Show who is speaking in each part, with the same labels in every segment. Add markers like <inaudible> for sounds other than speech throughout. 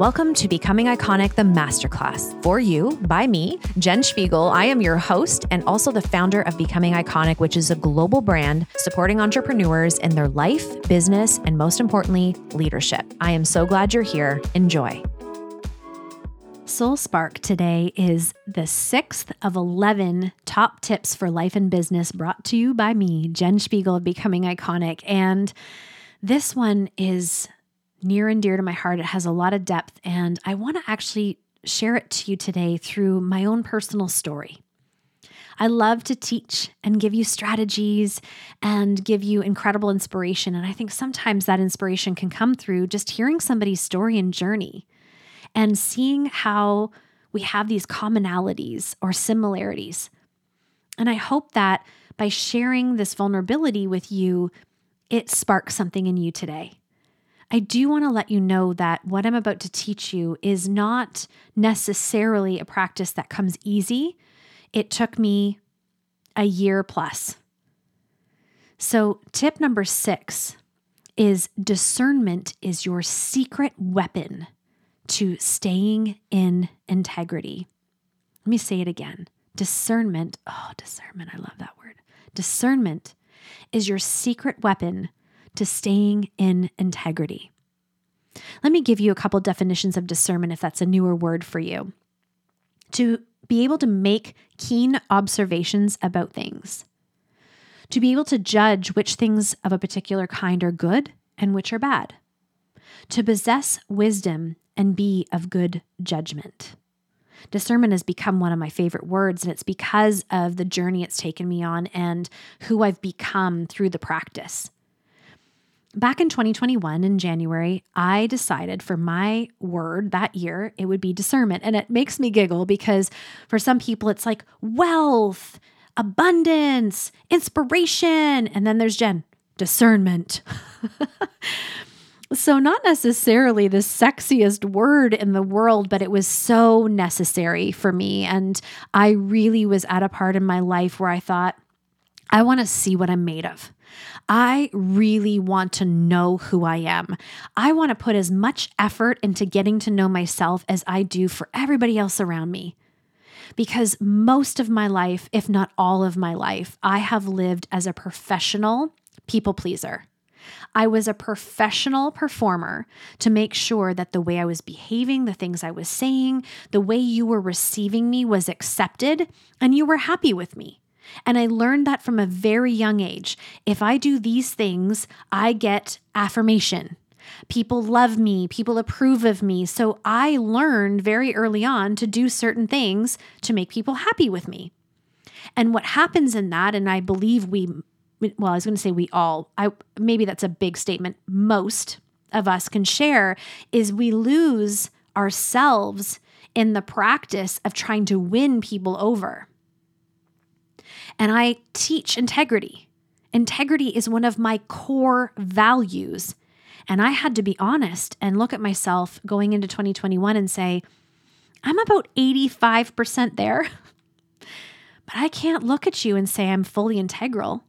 Speaker 1: Welcome to Becoming Iconic, the Masterclass. For you, by me, Jen Spiegel. I am your host and also the founder of Becoming Iconic, which is a global brand supporting entrepreneurs in their life, business, and most importantly, leadership. I am so glad you're here. Enjoy. Soul Spark today is the sixth of 11 top tips for life and business brought to you by me, Jen Spiegel of Becoming Iconic. And this one is near and dear to my heart. It has a lot of depth, and I want to actually share it to you today through my own personal story. I love to teach and give you strategies and give you incredible inspiration. And I think sometimes that inspiration can come through just hearing somebody's story and journey and seeing how we have these commonalities or similarities. And I hope that by sharing this vulnerability with you, it sparks something in you today. I do want to let you know that what I'm about to teach you is not necessarily a practice that comes easy. It took me a year plus. So, tip number six is discernment is your secret weapon to staying in integrity. Let me say it again. Discernment, oh, discernment, I love that word. Discernment is your secret weapon to staying in integrity. Let me give you a couple definitions of discernment if that's a newer word for you. To be able to make keen observations about things, to be able to judge which things of a particular kind are good and which are bad, to possess wisdom and be of good judgment. Discernment has become one of my favorite words, and it's because of the journey it's taken me on and who I've become through the practice. Back in 2021, in January, I decided for my word that year, it would be discernment. And it makes me giggle because for some people, it's like wealth, abundance, inspiration. And then there's Jen, discernment. <laughs> so, not necessarily the sexiest word in the world, but it was so necessary for me. And I really was at a part in my life where I thought, I want to see what I'm made of. I really want to know who I am. I want to put as much effort into getting to know myself as I do for everybody else around me. Because most of my life, if not all of my life, I have lived as a professional people pleaser. I was a professional performer to make sure that the way I was behaving, the things I was saying, the way you were receiving me was accepted and you were happy with me. And I learned that from a very young age. If I do these things, I get affirmation. People love me, people approve of me. So I learned very early on to do certain things to make people happy with me. And what happens in that, and I believe we, well, I was going to say we all, I maybe that's a big statement, most of us can share, is we lose ourselves in the practice of trying to win people over and I teach integrity. Integrity is one of my core values. And I had to be honest and look at myself going into 2021 and say, I'm about 85% there, <laughs> but I can't look at you and say I'm fully integral.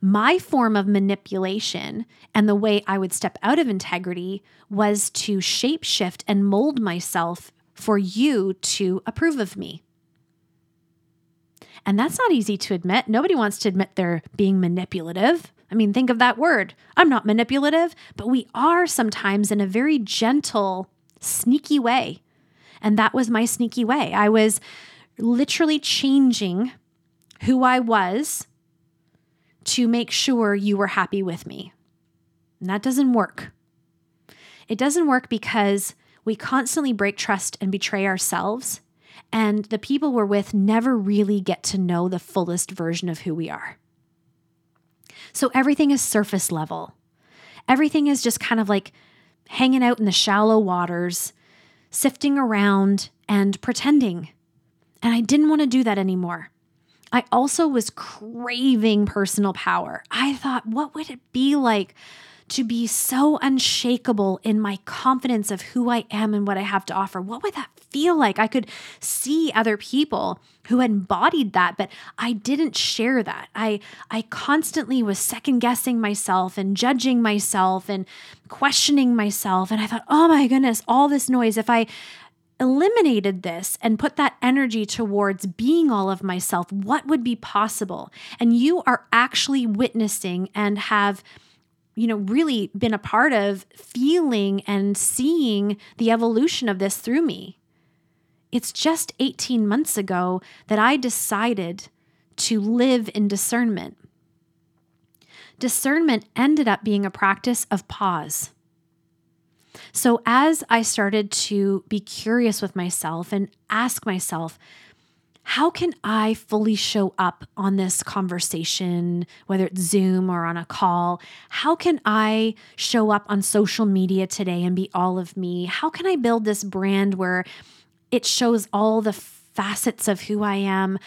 Speaker 1: My form of manipulation and the way I would step out of integrity was to shapeshift and mold myself for you to approve of me. And that's not easy to admit. Nobody wants to admit they're being manipulative. I mean, think of that word. I'm not manipulative, but we are sometimes in a very gentle, sneaky way. And that was my sneaky way. I was literally changing who I was to make sure you were happy with me. And that doesn't work. It doesn't work because we constantly break trust and betray ourselves and the people we're with never really get to know the fullest version of who we are. So everything is surface level. Everything is just kind of like hanging out in the shallow waters, sifting around and pretending. And I didn't want to do that anymore. I also was craving personal power. I thought, what would it be like to be so unshakable in my confidence of who I am and what I have to offer? What would that feel like? I could see other people who embodied that, but I didn't share that. I I constantly was second guessing myself and judging myself and questioning myself and I thought, "Oh my goodness, all this noise if I eliminated this and put that energy towards being all of myself, what would be possible? And you are actually witnessing and have you know really been a part of feeling and seeing the evolution of this through me. It's just 18 months ago that I decided to live in discernment. Discernment ended up being a practice of pause. So, as I started to be curious with myself and ask myself, how can I fully show up on this conversation, whether it's Zoom or on a call? How can I show up on social media today and be all of me? How can I build this brand where it shows all the facets of who I am?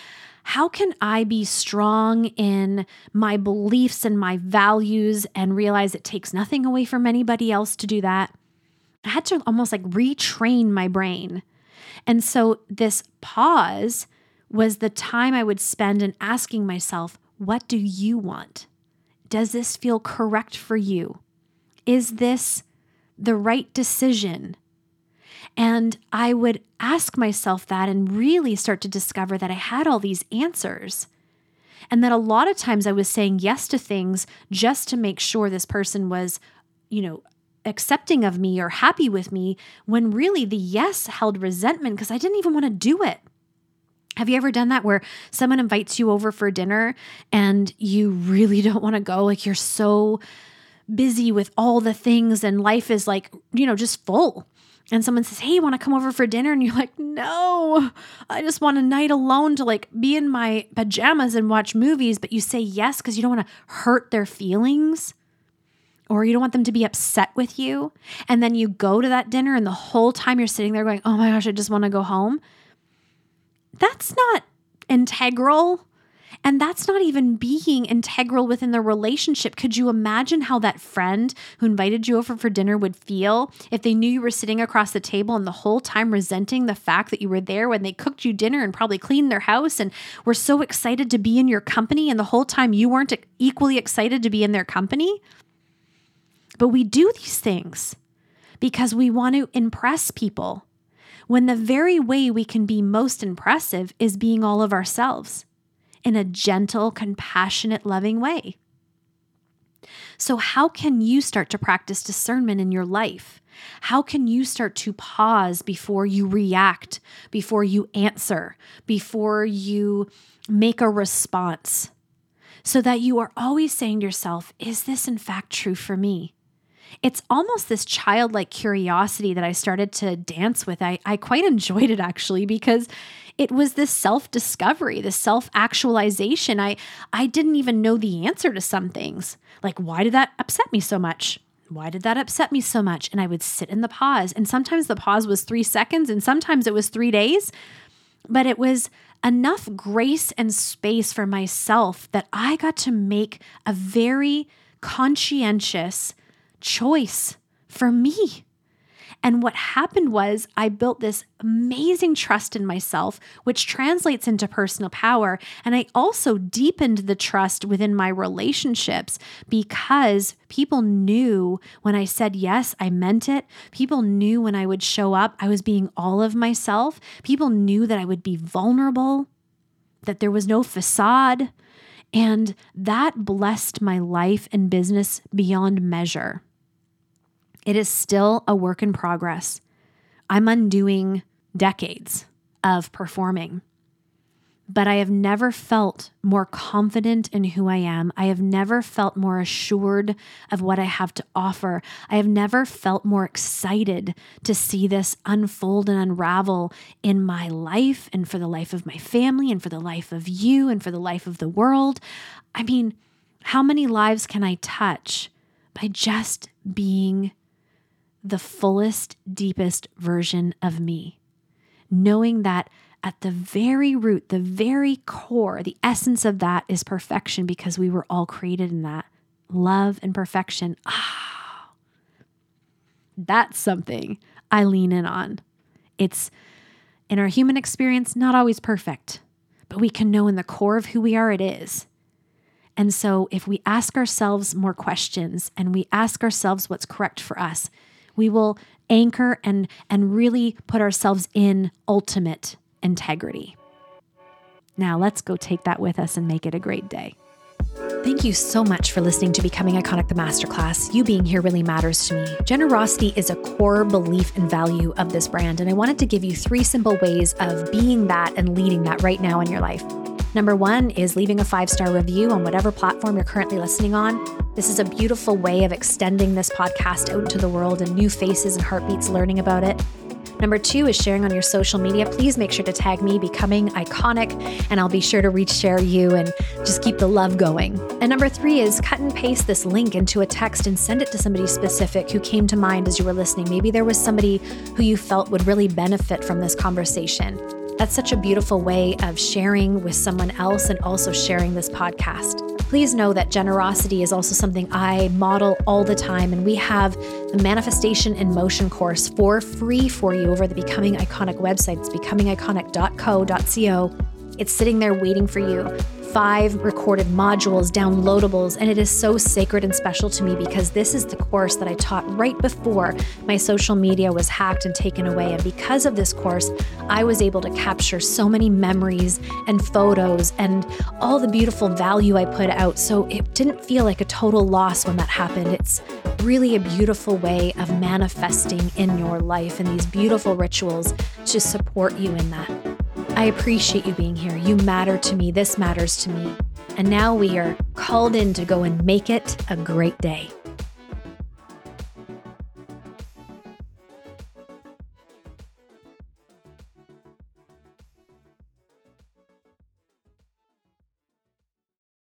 Speaker 1: How can I be strong in my beliefs and my values and realize it takes nothing away from anybody else to do that? I had to almost like retrain my brain. And so this pause was the time I would spend in asking myself, what do you want? Does this feel correct for you? Is this the right decision? And I would ask myself that and really start to discover that I had all these answers. And that a lot of times I was saying yes to things just to make sure this person was, you know, accepting of me or happy with me when really the yes held resentment because I didn't even want to do it. Have you ever done that where someone invites you over for dinner and you really <laughs> don't want to go? Like you're so busy with all the things and life is like, you know, just full. And someone says, Hey, you want to come over for dinner? And you're like, No, I just want a night alone to like be in my pajamas and watch movies. But you say yes because you don't want to hurt their feelings or you don't want them to be upset with you. And then you go to that dinner, and the whole time you're sitting there going, Oh my gosh, I just want to go home. That's not integral. And that's not even being integral within the relationship. Could you imagine how that friend who invited you over for dinner would feel if they knew you were sitting across the table and the whole time resenting the fact that you were there when they cooked you dinner and probably cleaned their house and were so excited to be in your company and the whole time you weren't equally excited to be in their company? But we do these things because we want to impress people when the very way we can be most impressive is being all of ourselves in a gentle, compassionate, loving way. So, how can you start to practice discernment in your life? How can you start to pause before you react, before you answer, before you make a response? So that you are always saying to yourself, Is this in fact true for me? It's almost this childlike curiosity that I started to dance with. I, I quite enjoyed it actually because it was this self-discovery, this self-actualization. I I didn't even know the answer to some things. Like why did that upset me so much? Why did that upset me so much? And I would sit in the pause. And sometimes the pause was 3 seconds and sometimes it was 3 days. But it was enough grace and space for myself that I got to make a very conscientious choice for me. And what happened was, I built this amazing trust in myself, which translates into personal power. And I also deepened the trust within my relationships because people knew when I said yes, I meant it. People knew when I would show up, I was being all of myself. People knew that I would be vulnerable, that there was no facade. And that blessed my life and business beyond measure. It is still a work in progress. I'm undoing decades of performing. But I have never felt more confident in who I am. I have never felt more assured of what I have to offer. I have never felt more excited to see this unfold and unravel in my life and for the life of my family and for the life of you and for the life of the world. I mean, how many lives can I touch by just being the fullest, deepest version of me. Knowing that at the very root, the very core, the essence of that is perfection because we were all created in that love, and perfection. Ah, that's something I lean in on. It's in our human experience, not always perfect, but we can know in the core of who we are, it is. And so, if we ask ourselves more questions and we ask ourselves what's correct for us, we will anchor and, and really put ourselves in ultimate integrity. Now, let's go take that with us and make it a great day. Thank you so much for listening to Becoming Iconic the Masterclass. You being here really matters to me. Generosity is a core belief and value of this brand, and I wanted to give you three simple ways of being that and leading that right now in your life. Number one is leaving a five star review on whatever platform you're currently listening on. This is a beautiful way of extending this podcast out into the world and new faces and heartbeats learning about it. Number two is sharing on your social media. Please make sure to tag me, Becoming Iconic, and I'll be sure to reach share you and just keep the love going. And number three is cut and paste this link into a text and send it to somebody specific who came to mind as you were listening. Maybe there was somebody who you felt would really benefit from this conversation. That's such a beautiful way of sharing with someone else and also sharing this podcast. Please know that generosity is also something I model all the time, and we have the Manifestation in Motion course for free for you over the Becoming Iconic website. It's becomingiconic.co.co. It's sitting there waiting for you five recorded modules, downloadables, and it is so sacred and special to me because this is the course that I taught right before my social media was hacked and taken away. And because of this course, I was able to capture so many memories and photos and all the beautiful value I put out. So it didn't feel like a total loss when that happened. It's really a beautiful way of manifesting in your life and these beautiful rituals to support you in that. I appreciate you being here. You matter to me. This matters to me. And now we are called in to go and make it a great day.